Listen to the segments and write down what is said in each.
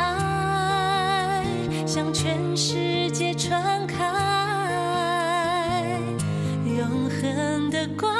爱向全世界传开，永恒的光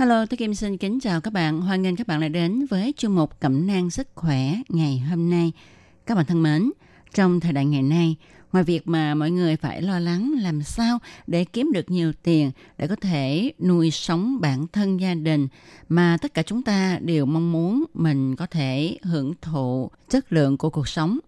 Hello, tôi Kim xin kính chào các bạn. Hoan nghênh các bạn lại đến với chương mục Cẩm nang sức khỏe ngày hôm nay. Các bạn thân mến, trong thời đại ngày nay, ngoài việc mà mọi người phải lo lắng làm sao để kiếm được nhiều tiền để có thể nuôi sống bản thân gia đình mà tất cả chúng ta đều mong muốn mình có thể hưởng thụ chất lượng của cuộc sống.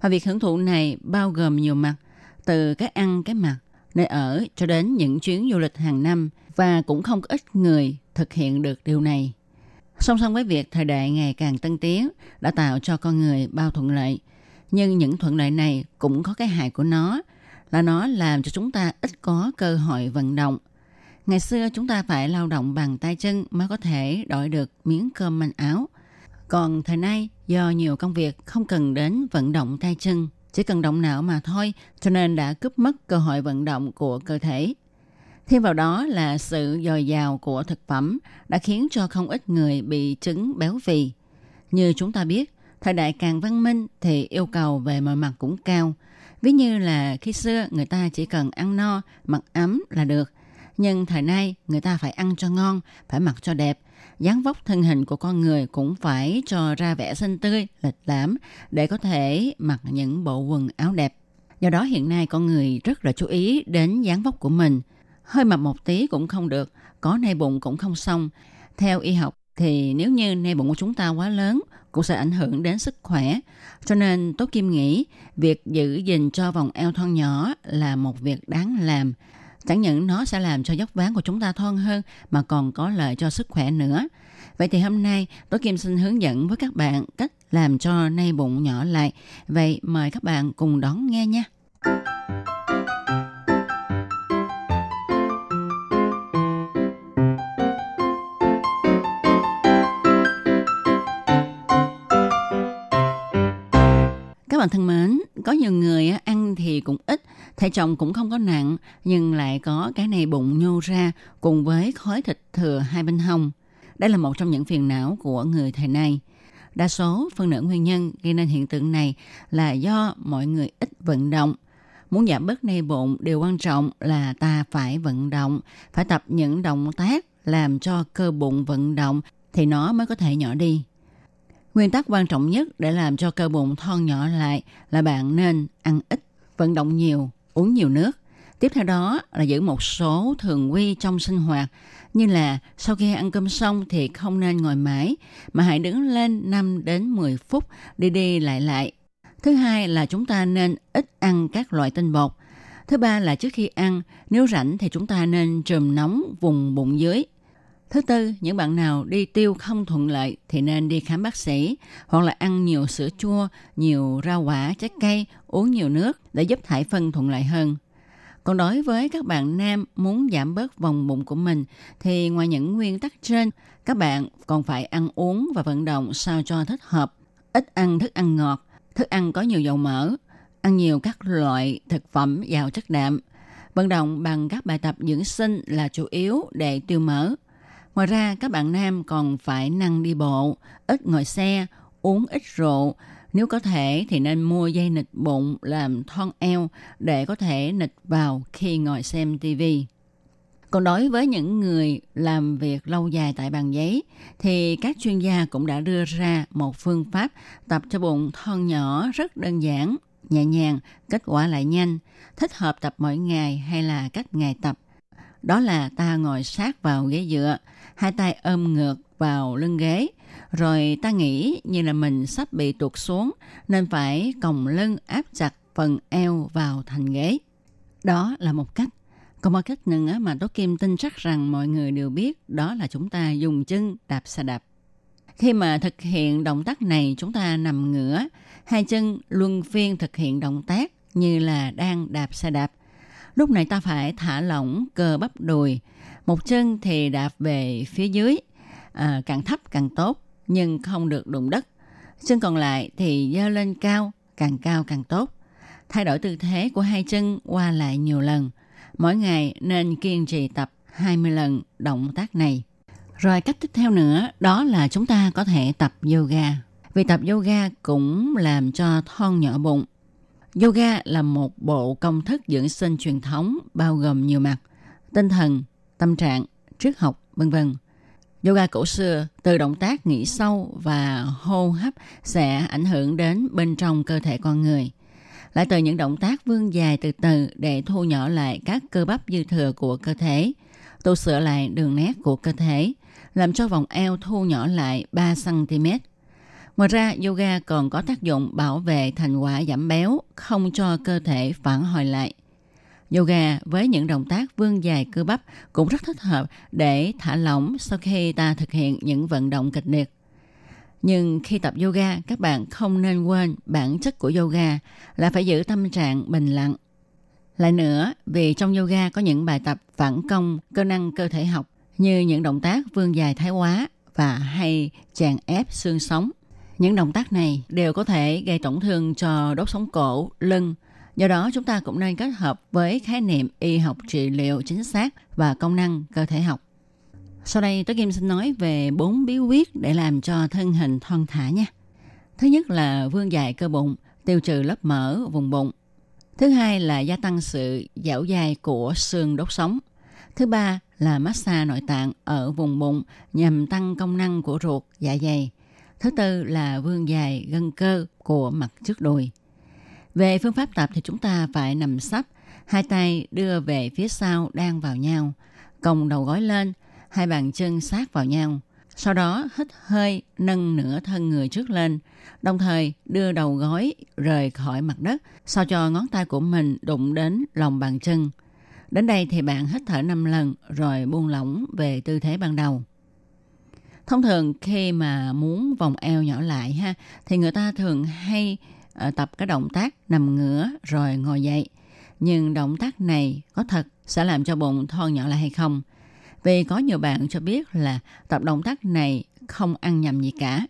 Và việc hưởng thụ này bao gồm nhiều mặt, từ cái ăn cái mặc, nơi ở cho đến những chuyến du lịch hàng năm và cũng không có ít người thực hiện được điều này. Song song với việc thời đại ngày càng tân tiến đã tạo cho con người bao thuận lợi, nhưng những thuận lợi này cũng có cái hại của nó là nó làm cho chúng ta ít có cơ hội vận động. Ngày xưa chúng ta phải lao động bằng tay chân mới có thể đổi được miếng cơm manh áo. Còn thời nay do nhiều công việc không cần đến vận động tay chân, chỉ cần động não mà thôi, cho nên đã cướp mất cơ hội vận động của cơ thể. Thêm vào đó là sự dồi dào của thực phẩm đã khiến cho không ít người bị chứng béo phì. Như chúng ta biết, thời đại càng văn minh thì yêu cầu về mọi mặt cũng cao. Ví như là khi xưa người ta chỉ cần ăn no, mặc ấm là được. Nhưng thời nay người ta phải ăn cho ngon, phải mặc cho đẹp. dáng vóc thân hình của con người cũng phải cho ra vẻ xinh tươi, lịch lãm để có thể mặc những bộ quần áo đẹp. Do đó hiện nay con người rất là chú ý đến dáng vóc của mình – hơi mập một tí cũng không được, có nay bụng cũng không xong. Theo y học thì nếu như nay bụng của chúng ta quá lớn cũng sẽ ảnh hưởng đến sức khỏe. Cho nên Tố Kim nghĩ việc giữ gìn cho vòng eo thon nhỏ là một việc đáng làm. Chẳng những nó sẽ làm cho dốc ván của chúng ta thon hơn mà còn có lợi cho sức khỏe nữa. Vậy thì hôm nay Tố Kim xin hướng dẫn với các bạn cách làm cho nay bụng nhỏ lại. Vậy mời các bạn cùng đón nghe nha. Bạn thân mến, có nhiều người ăn thì cũng ít, thể trọng cũng không có nặng, nhưng lại có cái này bụng nhô ra cùng với khói thịt thừa hai bên hông. Đây là một trong những phiền não của người thời nay. Đa số phần nửa nguyên nhân gây nên hiện tượng này là do mọi người ít vận động. Muốn giảm bớt nay bụng, điều quan trọng là ta phải vận động, phải tập những động tác làm cho cơ bụng vận động thì nó mới có thể nhỏ đi. Nguyên tắc quan trọng nhất để làm cho cơ bụng thon nhỏ lại là bạn nên ăn ít, vận động nhiều, uống nhiều nước. Tiếp theo đó là giữ một số thường quy trong sinh hoạt, như là sau khi ăn cơm xong thì không nên ngồi mãi, mà hãy đứng lên 5 đến 10 phút đi đi lại lại. Thứ hai là chúng ta nên ít ăn các loại tinh bột. Thứ ba là trước khi ăn, nếu rảnh thì chúng ta nên trùm nóng vùng bụng dưới Thứ tư, những bạn nào đi tiêu không thuận lợi thì nên đi khám bác sĩ hoặc là ăn nhiều sữa chua, nhiều rau quả, trái cây, uống nhiều nước để giúp thải phân thuận lợi hơn. Còn đối với các bạn nam muốn giảm bớt vòng bụng của mình thì ngoài những nguyên tắc trên, các bạn còn phải ăn uống và vận động sao cho thích hợp. Ít ăn thức ăn ngọt, thức ăn có nhiều dầu mỡ, ăn nhiều các loại thực phẩm giàu chất đạm. Vận động bằng các bài tập dưỡng sinh là chủ yếu để tiêu mỡ Ngoài ra, các bạn nam còn phải năng đi bộ, ít ngồi xe, uống ít rượu. Nếu có thể thì nên mua dây nịch bụng làm thon eo để có thể nịch vào khi ngồi xem TV. Còn đối với những người làm việc lâu dài tại bàn giấy thì các chuyên gia cũng đã đưa ra một phương pháp tập cho bụng thon nhỏ rất đơn giản, nhẹ nhàng, kết quả lại nhanh, thích hợp tập mỗi ngày hay là cách ngày tập. Đó là ta ngồi sát vào ghế dựa, hai tay ôm ngược vào lưng ghế. Rồi ta nghĩ như là mình sắp bị tuột xuống nên phải còng lưng áp chặt phần eo vào thành ghế. Đó là một cách. Còn một cách nữa mà Tố Kim tin chắc rằng mọi người đều biết đó là chúng ta dùng chân đạp xe đạp. Khi mà thực hiện động tác này chúng ta nằm ngửa, hai chân luân phiên thực hiện động tác như là đang đạp xe đạp. Lúc này ta phải thả lỏng cơ bắp đùi, một chân thì đạp về phía dưới, à, càng thấp càng tốt, nhưng không được đụng đất. Chân còn lại thì dơ lên cao, càng cao càng tốt. Thay đổi tư thế của hai chân qua lại nhiều lần. Mỗi ngày nên kiên trì tập 20 lần động tác này. Rồi cách tiếp theo nữa đó là chúng ta có thể tập yoga. Vì tập yoga cũng làm cho thon nhỏ bụng. Yoga là một bộ công thức dưỡng sinh truyền thống bao gồm nhiều mặt, tinh thần, tâm trạng, triết học, vân vân. Yoga cổ xưa từ động tác nghỉ sâu và hô hấp sẽ ảnh hưởng đến bên trong cơ thể con người. Lại từ những động tác vươn dài từ từ để thu nhỏ lại các cơ bắp dư thừa của cơ thể, tu sửa lại đường nét của cơ thể, làm cho vòng eo thu nhỏ lại 3 cm. Ngoài ra, yoga còn có tác dụng bảo vệ thành quả giảm béo, không cho cơ thể phản hồi lại. Yoga với những động tác vươn dài cơ bắp cũng rất thích hợp để thả lỏng sau khi ta thực hiện những vận động kịch liệt. Nhưng khi tập yoga, các bạn không nên quên bản chất của yoga là phải giữ tâm trạng bình lặng. Lại nữa, vì trong yoga có những bài tập phản công cơ năng cơ thể học như những động tác vươn dài thái quá và hay chèn ép xương sống. Những động tác này đều có thể gây tổn thương cho đốt sống cổ, lưng. Do đó chúng ta cũng nên kết hợp với khái niệm y học trị liệu chính xác và công năng cơ thể học. Sau đây tôi Kim xin nói về bốn bí quyết để làm cho thân hình thon thả nha. Thứ nhất là vươn dài cơ bụng, tiêu trừ lớp mỡ vùng bụng. Thứ hai là gia tăng sự dẻo dai của xương đốt sống. Thứ ba là massage nội tạng ở vùng bụng nhằm tăng công năng của ruột, dạ dày. Thứ tư là vươn dài gân cơ của mặt trước đùi. Về phương pháp tập thì chúng ta phải nằm sấp, hai tay đưa về phía sau đang vào nhau, còng đầu gối lên, hai bàn chân sát vào nhau. Sau đó hít hơi nâng nửa thân người trước lên, đồng thời đưa đầu gối rời khỏi mặt đất sao cho ngón tay của mình đụng đến lòng bàn chân. Đến đây thì bạn hít thở 5 lần rồi buông lỏng về tư thế ban đầu. Thông thường khi mà muốn vòng eo nhỏ lại ha thì người ta thường hay uh, tập cái động tác nằm ngửa rồi ngồi dậy. Nhưng động tác này có thật sẽ làm cho bụng thon nhỏ lại hay không? Vì có nhiều bạn cho biết là tập động tác này không ăn nhầm gì cả.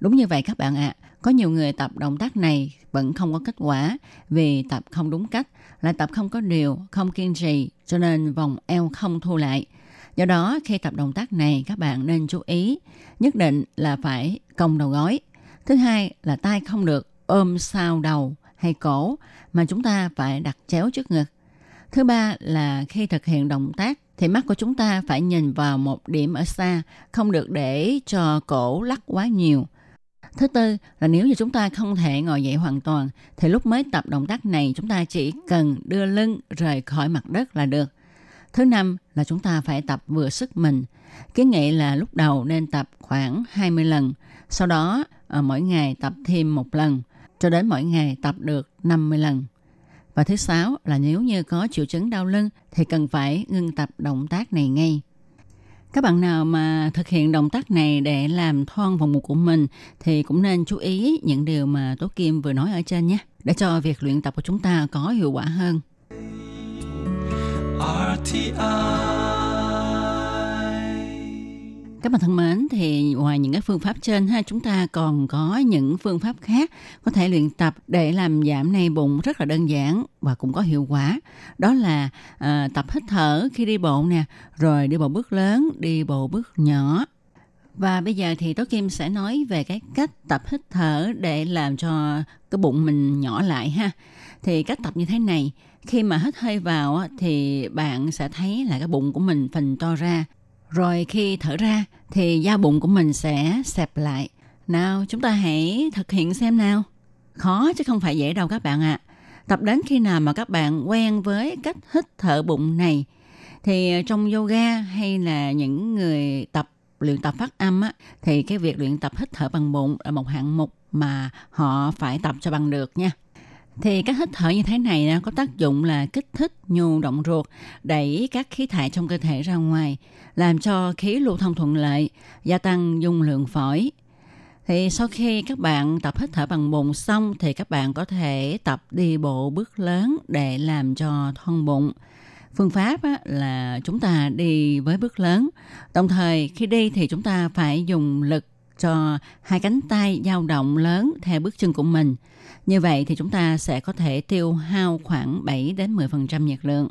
Đúng như vậy các bạn ạ. À, có nhiều người tập động tác này vẫn không có kết quả vì tập không đúng cách, lại tập không có điều, không kiên trì cho nên vòng eo không thu lại. Do đó khi tập động tác này các bạn nên chú ý nhất định là phải cong đầu gối. Thứ hai là tay không được ôm sau đầu hay cổ mà chúng ta phải đặt chéo trước ngực. Thứ ba là khi thực hiện động tác thì mắt của chúng ta phải nhìn vào một điểm ở xa, không được để cho cổ lắc quá nhiều. Thứ tư là nếu như chúng ta không thể ngồi dậy hoàn toàn thì lúc mới tập động tác này chúng ta chỉ cần đưa lưng rời khỏi mặt đất là được. Thứ năm là chúng ta phải tập vừa sức mình. Kiến nghị là lúc đầu nên tập khoảng 20 lần, sau đó ờ, mỗi ngày tập thêm một lần, cho đến mỗi ngày tập được 50 lần. Và thứ sáu là nếu như có triệu chứng đau lưng thì cần phải ngưng tập động tác này ngay. Các bạn nào mà thực hiện động tác này để làm thon vòng một của mình thì cũng nên chú ý những điều mà Tố Kim vừa nói ở trên nhé, để cho việc luyện tập của chúng ta có hiệu quả hơn. RTI các bạn thân mến, thì ngoài những cái phương pháp trên ha, chúng ta còn có những phương pháp khác có thể luyện tập để làm giảm nay bụng rất là đơn giản và cũng có hiệu quả. Đó là à, tập hít thở khi đi bộ nè, rồi đi bộ bước lớn, đi bộ bước nhỏ. Và bây giờ thì Tố Kim sẽ nói về cái cách tập hít thở để làm cho cái bụng mình nhỏ lại ha. Thì cách tập như thế này, khi mà hít hơi vào thì bạn sẽ thấy là cái bụng của mình phình to ra rồi khi thở ra thì da bụng của mình sẽ xẹp lại. Nào, chúng ta hãy thực hiện xem nào. Khó chứ không phải dễ đâu các bạn ạ. À. Tập đến khi nào mà các bạn quen với cách hít thở bụng này thì trong yoga hay là những người tập luyện tập phát âm á, thì cái việc luyện tập hít thở bằng bụng là một hạng mục mà họ phải tập cho bằng được nha. Thì các hít thở như thế này có tác dụng là kích thích nhu động ruột, đẩy các khí thải trong cơ thể ra ngoài, làm cho khí lưu thông thuận lợi, gia tăng dung lượng phổi. Thì sau khi các bạn tập hít thở bằng bụng xong thì các bạn có thể tập đi bộ bước lớn để làm cho thon bụng. Phương pháp á, là chúng ta đi với bước lớn. Đồng thời khi đi thì chúng ta phải dùng lực cho hai cánh tay dao động lớn theo bước chân của mình. Như vậy thì chúng ta sẽ có thể tiêu hao khoảng 7 đến 10% nhiệt lượng.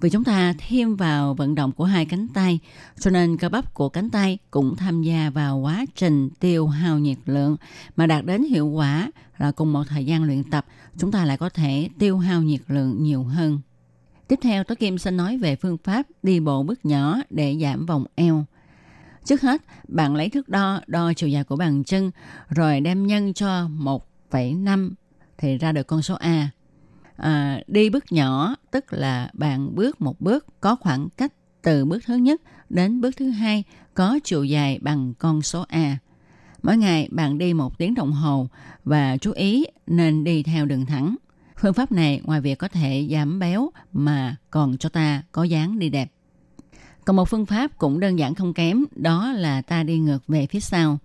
Vì chúng ta thêm vào vận động của hai cánh tay, cho nên cơ bắp của cánh tay cũng tham gia vào quá trình tiêu hao nhiệt lượng mà đạt đến hiệu quả là cùng một thời gian luyện tập, chúng ta lại có thể tiêu hao nhiệt lượng nhiều hơn. Tiếp theo, Tố Kim xin nói về phương pháp đi bộ bước nhỏ để giảm vòng eo. Trước hết, bạn lấy thước đo, đo chiều dài của bàn chân, rồi đem nhân cho một 1,5 thì ra được con số A. À, đi bước nhỏ tức là bạn bước một bước có khoảng cách từ bước thứ nhất đến bước thứ hai có chiều dài bằng con số A. Mỗi ngày bạn đi một tiếng đồng hồ và chú ý nên đi theo đường thẳng. Phương pháp này ngoài việc có thể giảm béo mà còn cho ta có dáng đi đẹp. Còn một phương pháp cũng đơn giản không kém, đó là ta đi ngược về phía sau.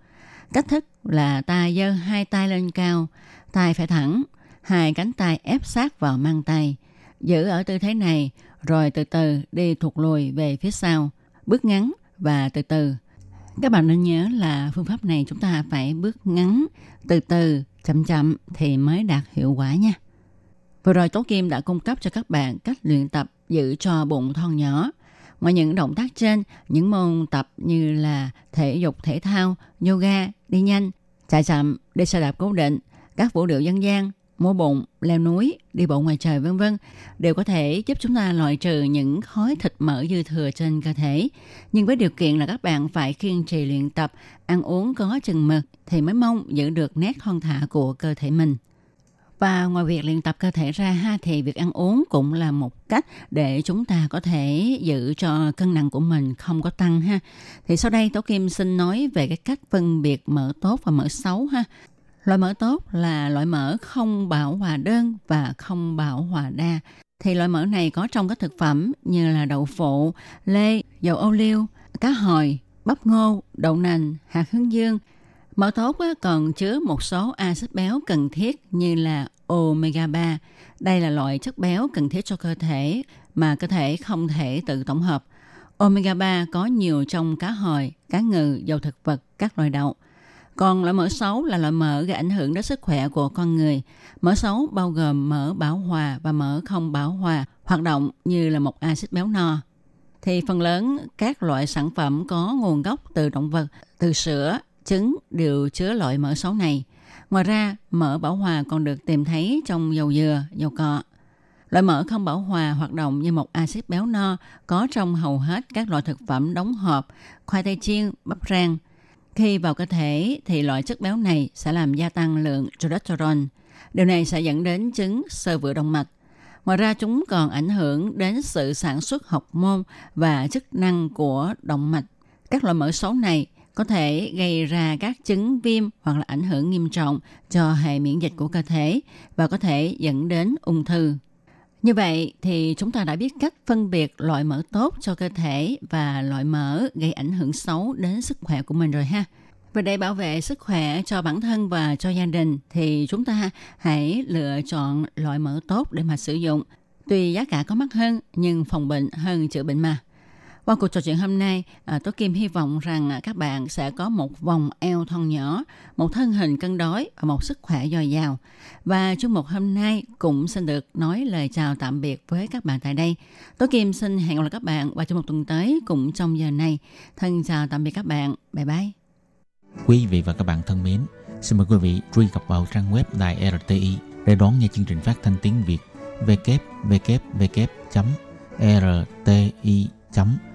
Cách thức là ta giơ hai tay lên cao, tay phải thẳng, hai cánh tay ép sát vào mang tay. Giữ ở tư thế này, rồi từ từ đi thụt lùi về phía sau, bước ngắn và từ từ. Các bạn nên nhớ là phương pháp này chúng ta phải bước ngắn, từ từ, chậm chậm thì mới đạt hiệu quả nha. Vừa rồi Tố Kim đã cung cấp cho các bạn cách luyện tập giữ cho bụng thon nhỏ. Ngoài những động tác trên, những môn tập như là thể dục thể thao, yoga, đi nhanh, chạy chậm, đi xe đạp cố định, các vũ điệu dân gian, múa bụng, leo núi, đi bộ ngoài trời vân vân đều có thể giúp chúng ta loại trừ những khối thịt mỡ dư thừa trên cơ thể. Nhưng với điều kiện là các bạn phải kiên trì luyện tập, ăn uống có chừng mực thì mới mong giữ được nét thon thả của cơ thể mình. Và ngoài việc luyện tập cơ thể ra ha thì việc ăn uống cũng là một cách để chúng ta có thể giữ cho cân nặng của mình không có tăng ha. Thì sau đây Tố Kim xin nói về cái cách phân biệt mỡ tốt và mỡ xấu ha. Loại mỡ tốt là loại mỡ không bão hòa đơn và không bão hòa đa. Thì loại mỡ này có trong các thực phẩm như là đậu phụ, lê, dầu ô liu, cá hồi, bắp ngô, đậu nành, hạt hướng dương. Mỡ tốt còn chứa một số axit béo cần thiết như là omega 3. Đây là loại chất béo cần thiết cho cơ thể mà cơ thể không thể tự tổng hợp. Omega 3 có nhiều trong cá hồi, cá ngừ, dầu thực vật, các loại đậu. Còn loại mỡ xấu là loại mỡ gây ảnh hưởng đến sức khỏe của con người. Mỡ xấu bao gồm mỡ bảo hòa và mỡ không bảo hòa hoạt động như là một axit béo no. Thì phần lớn các loại sản phẩm có nguồn gốc từ động vật, từ sữa, trứng đều chứa loại mỡ xấu này. Ngoài ra, mỡ bảo hòa còn được tìm thấy trong dầu dừa, dầu cọ. Loại mỡ không bảo hòa hoạt động như một axit béo no có trong hầu hết các loại thực phẩm đóng hộp, khoai tây chiên, bắp rang – khi vào cơ thể thì loại chất béo này sẽ làm gia tăng lượng cholesterol. Điều này sẽ dẫn đến chứng sơ vữa động mạch. Ngoài ra chúng còn ảnh hưởng đến sự sản xuất học môn và chức năng của động mạch. Các loại mỡ xấu này có thể gây ra các chứng viêm hoặc là ảnh hưởng nghiêm trọng cho hệ miễn dịch của cơ thể và có thể dẫn đến ung thư. Như vậy thì chúng ta đã biết cách phân biệt loại mỡ tốt cho cơ thể và loại mỡ gây ảnh hưởng xấu đến sức khỏe của mình rồi ha. Và để bảo vệ sức khỏe cho bản thân và cho gia đình thì chúng ta hãy lựa chọn loại mỡ tốt để mà sử dụng. Tuy giá cả có mắc hơn nhưng phòng bệnh hơn chữa bệnh mà. Qua cuộc trò chuyện hôm nay, à, Tố Kim hy vọng rằng à, các bạn sẽ có một vòng eo thon nhỏ, một thân hình cân đối và một sức khỏe dồi dào. Và chung một hôm nay cũng xin được nói lời chào tạm biệt với các bạn tại đây. Tố Kim xin hẹn gặp lại các bạn vào trong một tuần tới cũng trong giờ này. Thân chào tạm biệt các bạn. Bye bye. Quý vị và các bạn thân mến, xin mời quý vị truy cập vào trang web Đài RTI để đón nghe chương trình phát thanh tiếng Việt www.rti.com